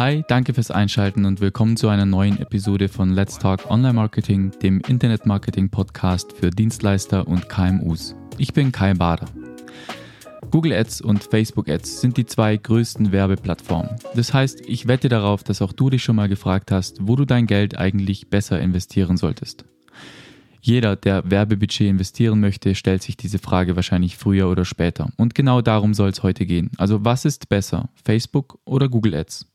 Hi, danke fürs Einschalten und willkommen zu einer neuen Episode von Let's Talk Online Marketing, dem Internet Marketing Podcast für Dienstleister und KMUs. Ich bin Kai Bader. Google Ads und Facebook Ads sind die zwei größten Werbeplattformen. Das heißt, ich wette darauf, dass auch du dich schon mal gefragt hast, wo du dein Geld eigentlich besser investieren solltest. Jeder, der Werbebudget investieren möchte, stellt sich diese Frage wahrscheinlich früher oder später. Und genau darum soll es heute gehen. Also was ist besser, Facebook oder Google Ads?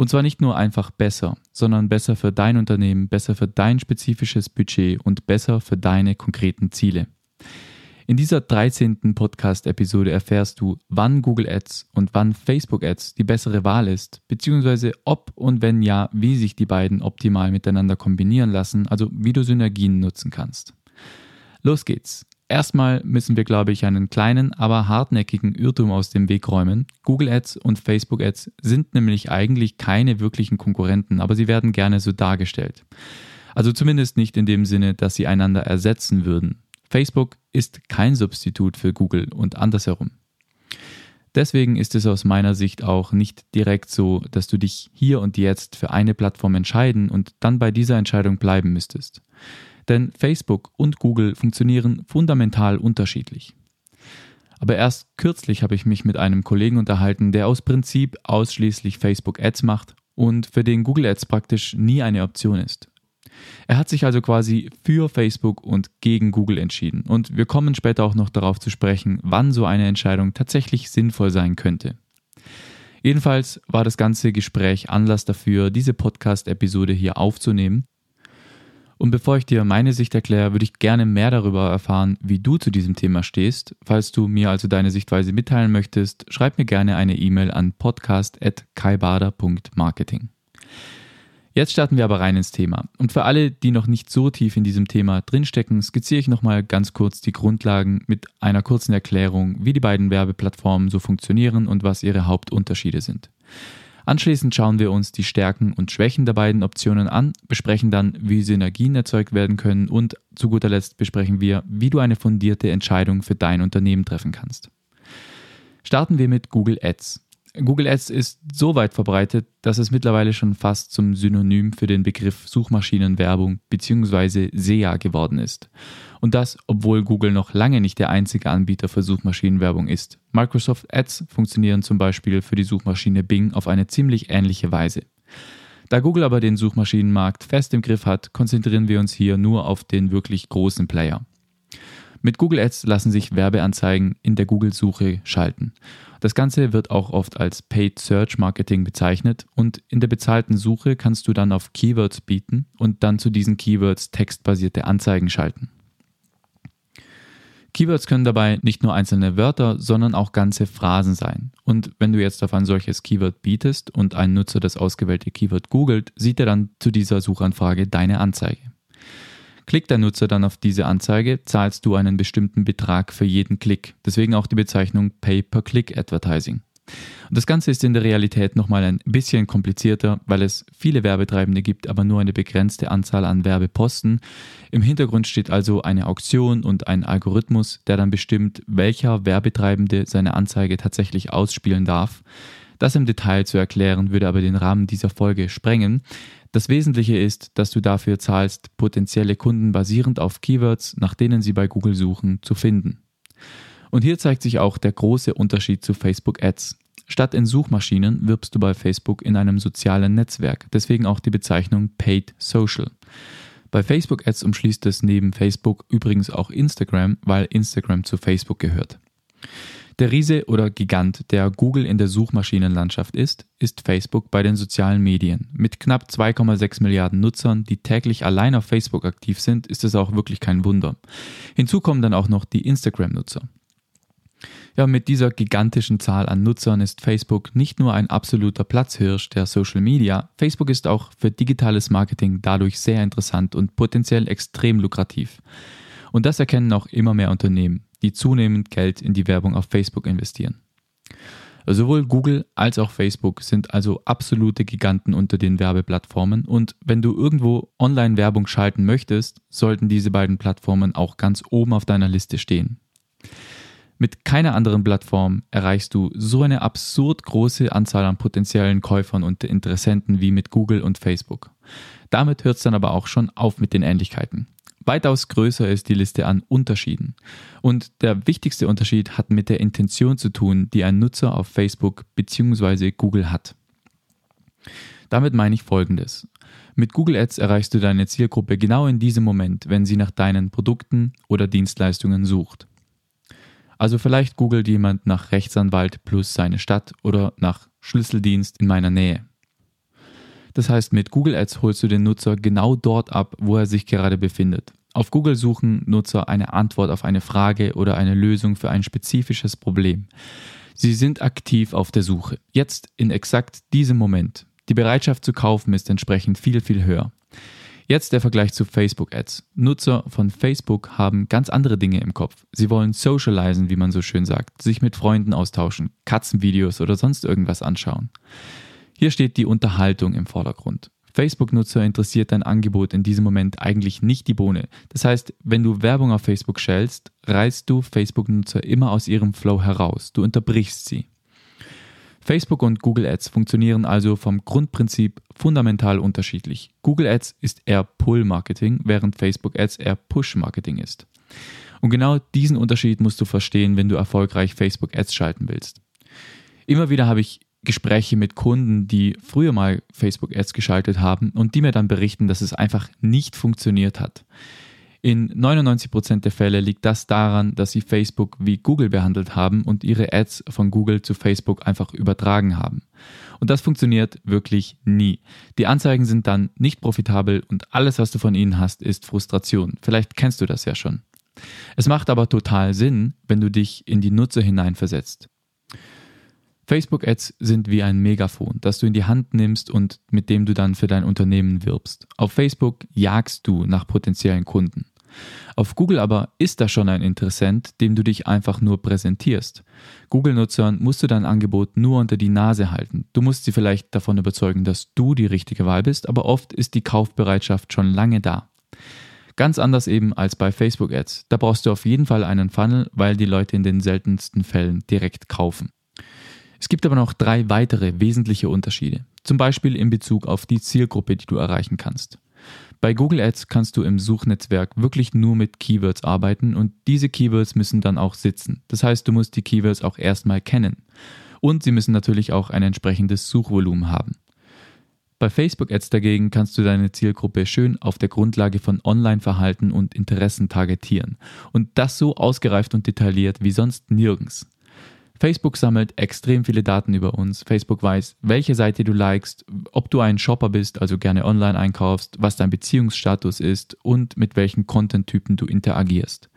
Und zwar nicht nur einfach besser, sondern besser für dein Unternehmen, besser für dein spezifisches Budget und besser für deine konkreten Ziele. In dieser 13. Podcast-Episode erfährst du, wann Google Ads und wann Facebook Ads die bessere Wahl ist, beziehungsweise ob und wenn ja, wie sich die beiden optimal miteinander kombinieren lassen, also wie du Synergien nutzen kannst. Los geht's. Erstmal müssen wir, glaube ich, einen kleinen, aber hartnäckigen Irrtum aus dem Weg räumen. Google Ads und Facebook Ads sind nämlich eigentlich keine wirklichen Konkurrenten, aber sie werden gerne so dargestellt. Also zumindest nicht in dem Sinne, dass sie einander ersetzen würden. Facebook ist kein Substitut für Google und andersherum. Deswegen ist es aus meiner Sicht auch nicht direkt so, dass du dich hier und jetzt für eine Plattform entscheiden und dann bei dieser Entscheidung bleiben müsstest. Denn Facebook und Google funktionieren fundamental unterschiedlich. Aber erst kürzlich habe ich mich mit einem Kollegen unterhalten, der aus Prinzip ausschließlich Facebook Ads macht und für den Google Ads praktisch nie eine Option ist. Er hat sich also quasi für Facebook und gegen Google entschieden. Und wir kommen später auch noch darauf zu sprechen, wann so eine Entscheidung tatsächlich sinnvoll sein könnte. Jedenfalls war das ganze Gespräch Anlass dafür, diese Podcast-Episode hier aufzunehmen. Und bevor ich dir meine Sicht erkläre, würde ich gerne mehr darüber erfahren, wie du zu diesem Thema stehst. Falls du mir also deine Sichtweise mitteilen möchtest, schreib mir gerne eine E-Mail an podcast.kaibader.marketing. Jetzt starten wir aber rein ins Thema. Und für alle, die noch nicht so tief in diesem Thema drinstecken, skizziere ich nochmal ganz kurz die Grundlagen mit einer kurzen Erklärung, wie die beiden Werbeplattformen so funktionieren und was ihre Hauptunterschiede sind. Anschließend schauen wir uns die Stärken und Schwächen der beiden Optionen an, besprechen dann, wie Synergien erzeugt werden können und zu guter Letzt besprechen wir, wie du eine fundierte Entscheidung für dein Unternehmen treffen kannst. Starten wir mit Google Ads. Google Ads ist so weit verbreitet, dass es mittlerweile schon fast zum Synonym für den Begriff Suchmaschinenwerbung bzw. SEA geworden ist. Und das, obwohl Google noch lange nicht der einzige Anbieter für Suchmaschinenwerbung ist. Microsoft Ads funktionieren zum Beispiel für die Suchmaschine Bing auf eine ziemlich ähnliche Weise. Da Google aber den Suchmaschinenmarkt fest im Griff hat, konzentrieren wir uns hier nur auf den wirklich großen Player. Mit Google Ads lassen sich Werbeanzeigen in der Google-Suche schalten. Das Ganze wird auch oft als Paid Search Marketing bezeichnet und in der bezahlten Suche kannst du dann auf Keywords bieten und dann zu diesen Keywords textbasierte Anzeigen schalten. Keywords können dabei nicht nur einzelne Wörter, sondern auch ganze Phrasen sein. Und wenn du jetzt auf ein solches Keyword bietest und ein Nutzer das ausgewählte Keyword googelt, sieht er dann zu dieser Suchanfrage deine Anzeige. Klickt der Nutzer dann auf diese Anzeige, zahlst du einen bestimmten Betrag für jeden Klick. Deswegen auch die Bezeichnung Pay-per-Click-Advertising. Und das Ganze ist in der Realität nochmal ein bisschen komplizierter, weil es viele Werbetreibende gibt, aber nur eine begrenzte Anzahl an Werbeposten. Im Hintergrund steht also eine Auktion und ein Algorithmus, der dann bestimmt, welcher Werbetreibende seine Anzeige tatsächlich ausspielen darf. Das im Detail zu erklären würde aber den Rahmen dieser Folge sprengen. Das Wesentliche ist, dass du dafür zahlst, potenzielle Kunden basierend auf Keywords, nach denen sie bei Google suchen, zu finden. Und hier zeigt sich auch der große Unterschied zu Facebook Ads. Statt in Suchmaschinen wirbst du bei Facebook in einem sozialen Netzwerk, deswegen auch die Bezeichnung Paid Social. Bei Facebook Ads umschließt es neben Facebook übrigens auch Instagram, weil Instagram zu Facebook gehört. Der Riese oder Gigant, der Google in der Suchmaschinenlandschaft ist, ist Facebook bei den sozialen Medien. Mit knapp 2,6 Milliarden Nutzern, die täglich allein auf Facebook aktiv sind, ist es auch wirklich kein Wunder. Hinzu kommen dann auch noch die Instagram-Nutzer. Ja, mit dieser gigantischen Zahl an Nutzern ist Facebook nicht nur ein absoluter Platzhirsch der Social Media, Facebook ist auch für digitales Marketing dadurch sehr interessant und potenziell extrem lukrativ. Und das erkennen auch immer mehr Unternehmen die zunehmend Geld in die Werbung auf Facebook investieren. Sowohl Google als auch Facebook sind also absolute Giganten unter den Werbeplattformen und wenn du irgendwo Online-Werbung schalten möchtest, sollten diese beiden Plattformen auch ganz oben auf deiner Liste stehen. Mit keiner anderen Plattform erreichst du so eine absurd große Anzahl an potenziellen Käufern und Interessenten wie mit Google und Facebook. Damit hört es dann aber auch schon auf mit den Ähnlichkeiten. Weitaus größer ist die Liste an Unterschieden. Und der wichtigste Unterschied hat mit der Intention zu tun, die ein Nutzer auf Facebook bzw. Google hat. Damit meine ich Folgendes. Mit Google Ads erreichst du deine Zielgruppe genau in diesem Moment, wenn sie nach deinen Produkten oder Dienstleistungen sucht. Also vielleicht googelt jemand nach Rechtsanwalt plus seine Stadt oder nach Schlüsseldienst in meiner Nähe. Das heißt, mit Google Ads holst du den Nutzer genau dort ab, wo er sich gerade befindet. Auf Google suchen Nutzer eine Antwort auf eine Frage oder eine Lösung für ein spezifisches Problem. Sie sind aktiv auf der Suche. Jetzt in exakt diesem Moment. Die Bereitschaft zu kaufen ist entsprechend viel, viel höher. Jetzt der Vergleich zu Facebook Ads. Nutzer von Facebook haben ganz andere Dinge im Kopf. Sie wollen socialisen, wie man so schön sagt, sich mit Freunden austauschen, Katzenvideos oder sonst irgendwas anschauen. Hier steht die Unterhaltung im Vordergrund. Facebook-Nutzer interessiert dein Angebot in diesem Moment eigentlich nicht die Bohne. Das heißt, wenn du Werbung auf Facebook schältst, reißt du Facebook-Nutzer immer aus ihrem Flow heraus. Du unterbrichst sie. Facebook und Google Ads funktionieren also vom Grundprinzip fundamental unterschiedlich. Google Ads ist eher Pull-Marketing, während Facebook Ads eher Push-Marketing ist. Und genau diesen Unterschied musst du verstehen, wenn du erfolgreich Facebook Ads schalten willst. Immer wieder habe ich Gespräche mit Kunden, die früher mal Facebook Ads geschaltet haben und die mir dann berichten, dass es einfach nicht funktioniert hat. In 99% der Fälle liegt das daran, dass sie Facebook wie Google behandelt haben und ihre Ads von Google zu Facebook einfach übertragen haben. Und das funktioniert wirklich nie. Die Anzeigen sind dann nicht profitabel und alles, was du von ihnen hast, ist Frustration. Vielleicht kennst du das ja schon. Es macht aber total Sinn, wenn du dich in die Nutzer hineinversetzt. Facebook-Ads sind wie ein Megafon, das du in die Hand nimmst und mit dem du dann für dein Unternehmen wirbst. Auf Facebook jagst du nach potenziellen Kunden. Auf Google aber ist da schon ein Interessent, dem du dich einfach nur präsentierst. Google-Nutzern musst du dein Angebot nur unter die Nase halten. Du musst sie vielleicht davon überzeugen, dass du die richtige Wahl bist, aber oft ist die Kaufbereitschaft schon lange da. Ganz anders eben als bei Facebook Ads. Da brauchst du auf jeden Fall einen Funnel, weil die Leute in den seltensten Fällen direkt kaufen. Es gibt aber noch drei weitere wesentliche Unterschiede, zum Beispiel in Bezug auf die Zielgruppe, die du erreichen kannst. Bei Google Ads kannst du im Suchnetzwerk wirklich nur mit Keywords arbeiten und diese Keywords müssen dann auch sitzen. Das heißt, du musst die Keywords auch erstmal kennen. Und sie müssen natürlich auch ein entsprechendes Suchvolumen haben. Bei Facebook Ads dagegen kannst du deine Zielgruppe schön auf der Grundlage von Online-Verhalten und Interessen targetieren. Und das so ausgereift und detailliert wie sonst nirgends. Facebook sammelt extrem viele Daten über uns. Facebook weiß, welche Seite du likest, ob du ein Shopper bist, also gerne online einkaufst, was dein Beziehungsstatus ist und mit welchen Content-Typen du interagierst.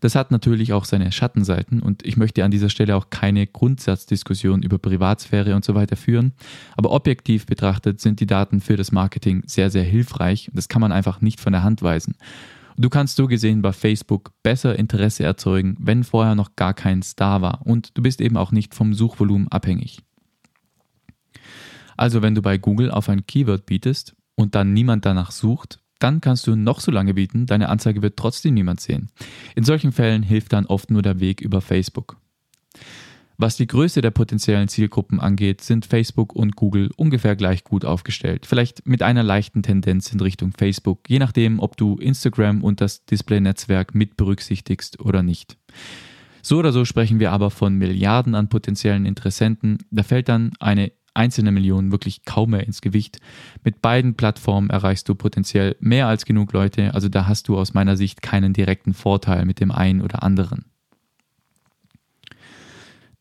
Das hat natürlich auch seine Schattenseiten und ich möchte an dieser Stelle auch keine Grundsatzdiskussion über Privatsphäre und so weiter führen. Aber objektiv betrachtet sind die Daten für das Marketing sehr, sehr hilfreich. Das kann man einfach nicht von der Hand weisen. Du kannst so gesehen bei Facebook besser Interesse erzeugen, wenn vorher noch gar kein Star war und du bist eben auch nicht vom Suchvolumen abhängig. Also wenn du bei Google auf ein Keyword bietest und dann niemand danach sucht, dann kannst du noch so lange bieten, deine Anzeige wird trotzdem niemand sehen. In solchen Fällen hilft dann oft nur der Weg über Facebook. Was die Größe der potenziellen Zielgruppen angeht, sind Facebook und Google ungefähr gleich gut aufgestellt. Vielleicht mit einer leichten Tendenz in Richtung Facebook, je nachdem, ob du Instagram und das Display-Netzwerk mit berücksichtigst oder nicht. So oder so sprechen wir aber von Milliarden an potenziellen Interessenten. Da fällt dann eine einzelne Million wirklich kaum mehr ins Gewicht. Mit beiden Plattformen erreichst du potenziell mehr als genug Leute, also da hast du aus meiner Sicht keinen direkten Vorteil mit dem einen oder anderen.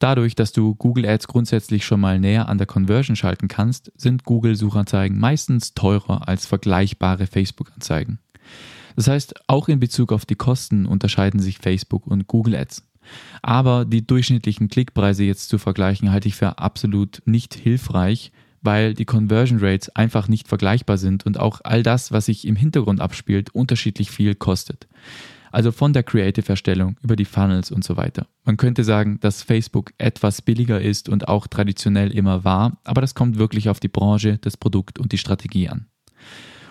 Dadurch, dass du Google Ads grundsätzlich schon mal näher an der Conversion schalten kannst, sind Google-Suchanzeigen meistens teurer als vergleichbare Facebook-Anzeigen. Das heißt, auch in Bezug auf die Kosten unterscheiden sich Facebook und Google Ads. Aber die durchschnittlichen Klickpreise jetzt zu vergleichen, halte ich für absolut nicht hilfreich, weil die Conversion Rates einfach nicht vergleichbar sind und auch all das, was sich im Hintergrund abspielt, unterschiedlich viel kostet. Also von der Creative-Erstellung über die Funnels und so weiter. Man könnte sagen, dass Facebook etwas billiger ist und auch traditionell immer war, aber das kommt wirklich auf die Branche, das Produkt und die Strategie an.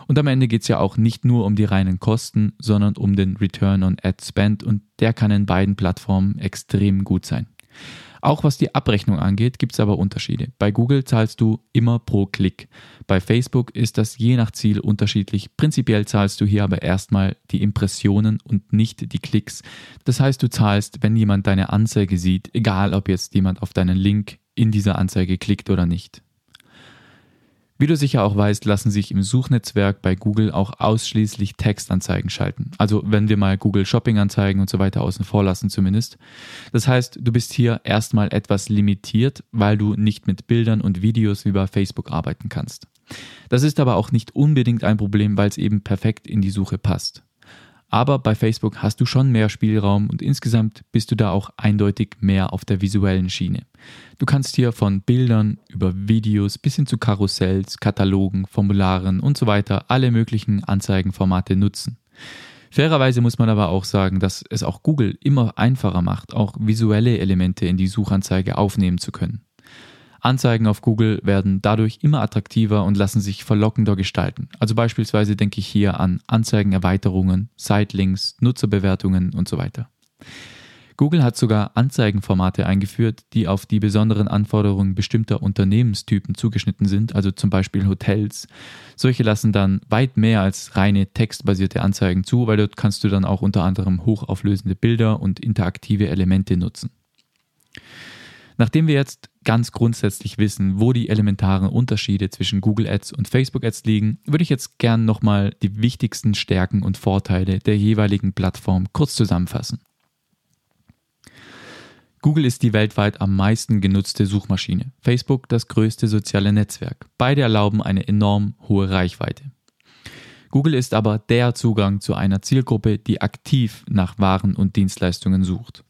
Und am Ende geht es ja auch nicht nur um die reinen Kosten, sondern um den Return on Ad Spend und der kann in beiden Plattformen extrem gut sein. Auch was die Abrechnung angeht, gibt es aber Unterschiede. Bei Google zahlst du immer pro Klick. Bei Facebook ist das je nach Ziel unterschiedlich. Prinzipiell zahlst du hier aber erstmal die Impressionen und nicht die Klicks. Das heißt, du zahlst, wenn jemand deine Anzeige sieht, egal ob jetzt jemand auf deinen Link in dieser Anzeige klickt oder nicht. Wie du sicher auch weißt, lassen sich im Suchnetzwerk bei Google auch ausschließlich Textanzeigen schalten. Also wenn wir mal Google Shopping Anzeigen und so weiter außen vor lassen zumindest. Das heißt, du bist hier erstmal etwas limitiert, weil du nicht mit Bildern und Videos wie bei Facebook arbeiten kannst. Das ist aber auch nicht unbedingt ein Problem, weil es eben perfekt in die Suche passt. Aber bei Facebook hast du schon mehr Spielraum und insgesamt bist du da auch eindeutig mehr auf der visuellen Schiene. Du kannst hier von Bildern über Videos bis hin zu Karussells, Katalogen, Formularen und so weiter alle möglichen Anzeigenformate nutzen. Fairerweise muss man aber auch sagen, dass es auch Google immer einfacher macht, auch visuelle Elemente in die Suchanzeige aufnehmen zu können. Anzeigen auf Google werden dadurch immer attraktiver und lassen sich verlockender gestalten. Also beispielsweise denke ich hier an Anzeigenerweiterungen, Sitelinks, Nutzerbewertungen und so weiter. Google hat sogar Anzeigenformate eingeführt, die auf die besonderen Anforderungen bestimmter Unternehmenstypen zugeschnitten sind, also zum Beispiel Hotels. Solche lassen dann weit mehr als reine textbasierte Anzeigen zu, weil dort kannst du dann auch unter anderem hochauflösende Bilder und interaktive Elemente nutzen. Nachdem wir jetzt ganz grundsätzlich wissen, wo die elementaren Unterschiede zwischen Google Ads und Facebook Ads liegen, würde ich jetzt gern nochmal die wichtigsten Stärken und Vorteile der jeweiligen Plattform kurz zusammenfassen. Google ist die weltweit am meisten genutzte Suchmaschine, Facebook das größte soziale Netzwerk. Beide erlauben eine enorm hohe Reichweite. Google ist aber der Zugang zu einer Zielgruppe, die aktiv nach Waren und Dienstleistungen sucht.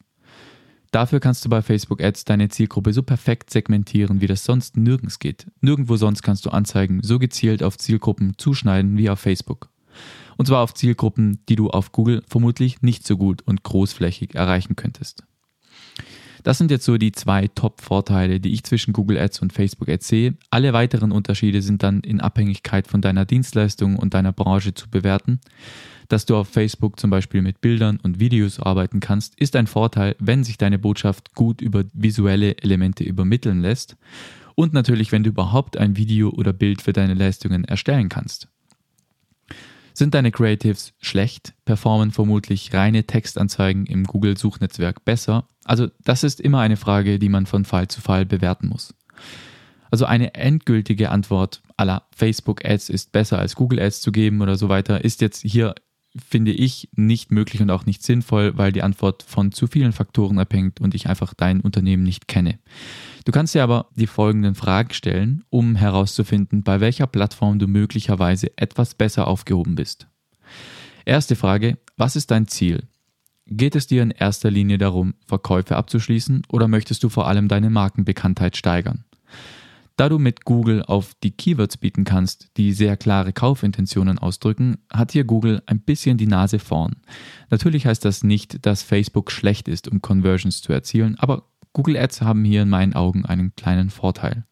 Dafür kannst du bei Facebook Ads deine Zielgruppe so perfekt segmentieren, wie das sonst nirgends geht. Nirgendwo sonst kannst du Anzeigen so gezielt auf Zielgruppen zuschneiden wie auf Facebook. Und zwar auf Zielgruppen, die du auf Google vermutlich nicht so gut und großflächig erreichen könntest. Das sind jetzt so die zwei Top-Vorteile, die ich zwischen Google Ads und Facebook Ads sehe. Alle weiteren Unterschiede sind dann in Abhängigkeit von deiner Dienstleistung und deiner Branche zu bewerten. Dass du auf Facebook zum Beispiel mit Bildern und Videos arbeiten kannst, ist ein Vorteil, wenn sich deine Botschaft gut über visuelle Elemente übermitteln lässt und natürlich, wenn du überhaupt ein Video oder Bild für deine Leistungen erstellen kannst. Sind deine Creatives schlecht, performen vermutlich reine Textanzeigen im Google-Suchnetzwerk besser? Also das ist immer eine Frage, die man von Fall zu Fall bewerten muss. Also eine endgültige Antwort aller Facebook Ads ist besser als Google Ads zu geben oder so weiter, ist jetzt hier finde ich nicht möglich und auch nicht sinnvoll, weil die Antwort von zu vielen Faktoren abhängt und ich einfach dein Unternehmen nicht kenne. Du kannst dir aber die folgenden Fragen stellen, um herauszufinden, bei welcher Plattform du möglicherweise etwas besser aufgehoben bist. Erste Frage, was ist dein Ziel? Geht es dir in erster Linie darum, Verkäufe abzuschließen oder möchtest du vor allem deine Markenbekanntheit steigern? Da du mit Google auf die Keywords bieten kannst, die sehr klare Kaufintentionen ausdrücken, hat hier Google ein bisschen die Nase vorn. Natürlich heißt das nicht, dass Facebook schlecht ist, um Conversions zu erzielen, aber Google Ads haben hier in meinen Augen einen kleinen Vorteil.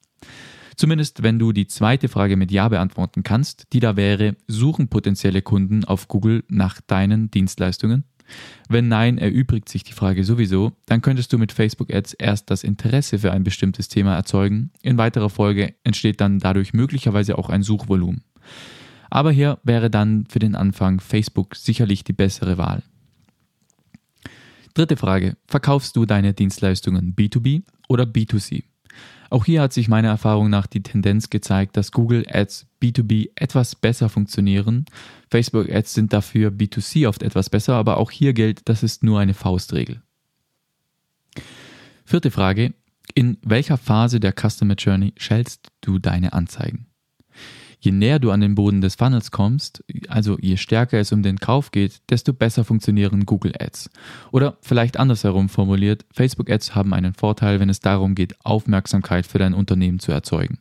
Zumindest wenn du die zweite Frage mit Ja beantworten kannst, die da wäre, suchen potenzielle Kunden auf Google nach deinen Dienstleistungen? Wenn nein, erübrigt sich die Frage sowieso, dann könntest du mit Facebook Ads erst das Interesse für ein bestimmtes Thema erzeugen. In weiterer Folge entsteht dann dadurch möglicherweise auch ein Suchvolumen. Aber hier wäre dann für den Anfang Facebook sicherlich die bessere Wahl. Dritte Frage. Verkaufst du deine Dienstleistungen B2B oder B2C? Auch hier hat sich meiner Erfahrung nach die Tendenz gezeigt, dass Google Ads B2B etwas besser funktionieren. Facebook Ads sind dafür B2C oft etwas besser, aber auch hier gilt, das ist nur eine Faustregel. Vierte Frage. In welcher Phase der Customer Journey schältst du deine Anzeigen? Je näher du an den Boden des Funnels kommst, also je stärker es um den Kauf geht, desto besser funktionieren Google Ads. Oder vielleicht andersherum formuliert, Facebook Ads haben einen Vorteil, wenn es darum geht, Aufmerksamkeit für dein Unternehmen zu erzeugen.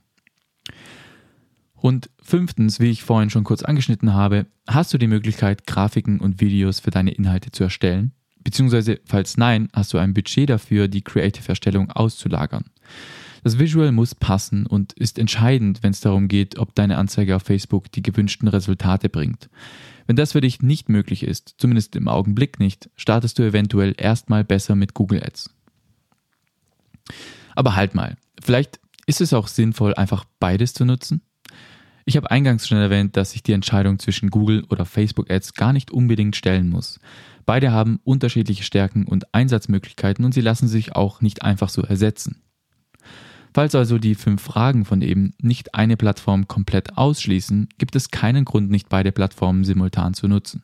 Und fünftens, wie ich vorhin schon kurz angeschnitten habe, hast du die Möglichkeit, Grafiken und Videos für deine Inhalte zu erstellen? Beziehungsweise, falls nein, hast du ein Budget dafür, die Creative-Erstellung auszulagern. Das Visual muss passen und ist entscheidend, wenn es darum geht, ob deine Anzeige auf Facebook die gewünschten Resultate bringt. Wenn das für dich nicht möglich ist, zumindest im Augenblick nicht, startest du eventuell erstmal besser mit Google Ads. Aber halt mal, vielleicht ist es auch sinnvoll, einfach beides zu nutzen? Ich habe eingangs schon erwähnt, dass ich die Entscheidung zwischen Google oder Facebook Ads gar nicht unbedingt stellen muss. Beide haben unterschiedliche Stärken und Einsatzmöglichkeiten und sie lassen sich auch nicht einfach so ersetzen. Falls also die fünf Fragen von eben nicht eine Plattform komplett ausschließen, gibt es keinen Grund, nicht beide Plattformen simultan zu nutzen.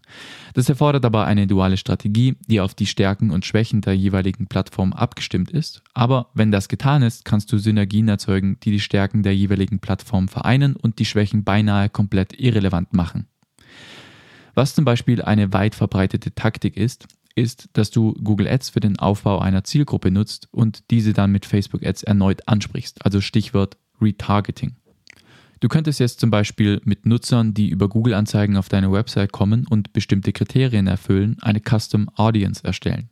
Das erfordert aber eine duale Strategie, die auf die Stärken und Schwächen der jeweiligen Plattform abgestimmt ist. Aber wenn das getan ist, kannst du Synergien erzeugen, die die Stärken der jeweiligen Plattform vereinen und die Schwächen beinahe komplett irrelevant machen. Was zum Beispiel eine weit verbreitete Taktik ist, ist, dass du Google Ads für den Aufbau einer Zielgruppe nutzt und diese dann mit Facebook Ads erneut ansprichst, also Stichwort Retargeting. Du könntest jetzt zum Beispiel mit Nutzern, die über Google-Anzeigen auf deine Website kommen und bestimmte Kriterien erfüllen, eine Custom Audience erstellen.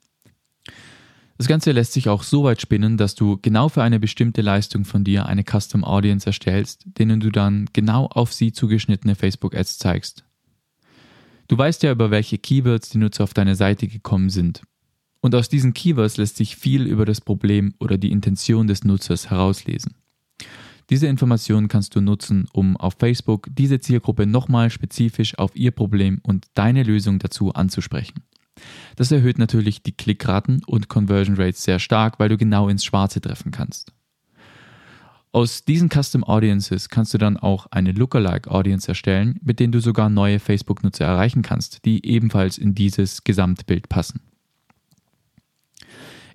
Das Ganze lässt sich auch so weit spinnen, dass du genau für eine bestimmte Leistung von dir eine Custom Audience erstellst, denen du dann genau auf sie zugeschnittene Facebook Ads zeigst. Du weißt ja, über welche Keywords die Nutzer auf deine Seite gekommen sind. Und aus diesen Keywords lässt sich viel über das Problem oder die Intention des Nutzers herauslesen. Diese Informationen kannst du nutzen, um auf Facebook diese Zielgruppe nochmal spezifisch auf ihr Problem und deine Lösung dazu anzusprechen. Das erhöht natürlich die Klickraten und Conversion Rates sehr stark, weil du genau ins Schwarze treffen kannst. Aus diesen Custom Audiences kannst du dann auch eine Lookalike Audience erstellen, mit denen du sogar neue Facebook-Nutzer erreichen kannst, die ebenfalls in dieses Gesamtbild passen.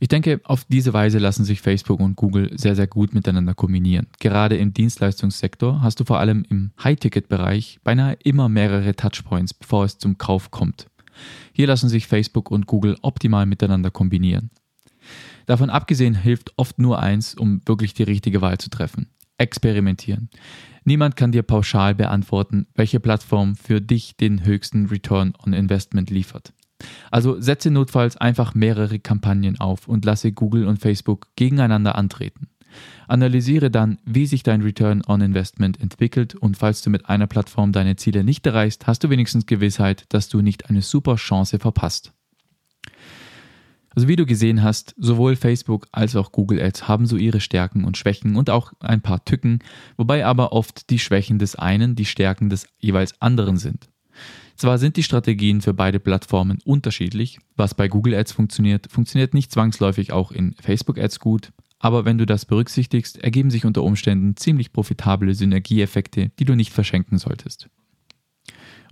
Ich denke, auf diese Weise lassen sich Facebook und Google sehr, sehr gut miteinander kombinieren. Gerade im Dienstleistungssektor hast du vor allem im High-Ticket-Bereich beinahe immer mehrere Touchpoints, bevor es zum Kauf kommt. Hier lassen sich Facebook und Google optimal miteinander kombinieren. Davon abgesehen hilft oft nur eins, um wirklich die richtige Wahl zu treffen. Experimentieren. Niemand kann dir pauschal beantworten, welche Plattform für dich den höchsten Return on Investment liefert. Also setze notfalls einfach mehrere Kampagnen auf und lasse Google und Facebook gegeneinander antreten. Analysiere dann, wie sich dein Return on Investment entwickelt und falls du mit einer Plattform deine Ziele nicht erreichst, hast du wenigstens Gewissheit, dass du nicht eine super Chance verpasst. Also wie du gesehen hast, sowohl Facebook als auch Google Ads haben so ihre Stärken und Schwächen und auch ein paar Tücken, wobei aber oft die Schwächen des einen die Stärken des jeweils anderen sind. Zwar sind die Strategien für beide Plattformen unterschiedlich, was bei Google Ads funktioniert, funktioniert nicht zwangsläufig auch in Facebook Ads gut, aber wenn du das berücksichtigst, ergeben sich unter Umständen ziemlich profitable Synergieeffekte, die du nicht verschenken solltest.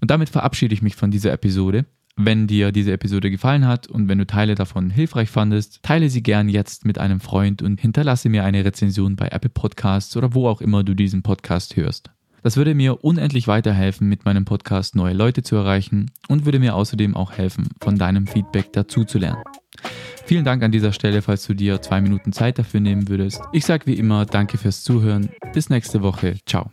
Und damit verabschiede ich mich von dieser Episode. Wenn dir diese Episode gefallen hat und wenn du Teile davon hilfreich fandest, teile sie gern jetzt mit einem Freund und hinterlasse mir eine Rezension bei Apple Podcasts oder wo auch immer du diesen Podcast hörst. Das würde mir unendlich weiterhelfen, mit meinem Podcast neue Leute zu erreichen und würde mir außerdem auch helfen, von deinem Feedback dazu zu lernen. Vielen Dank an dieser Stelle, falls du dir zwei Minuten Zeit dafür nehmen würdest. Ich sage wie immer Danke fürs Zuhören. Bis nächste Woche. Ciao.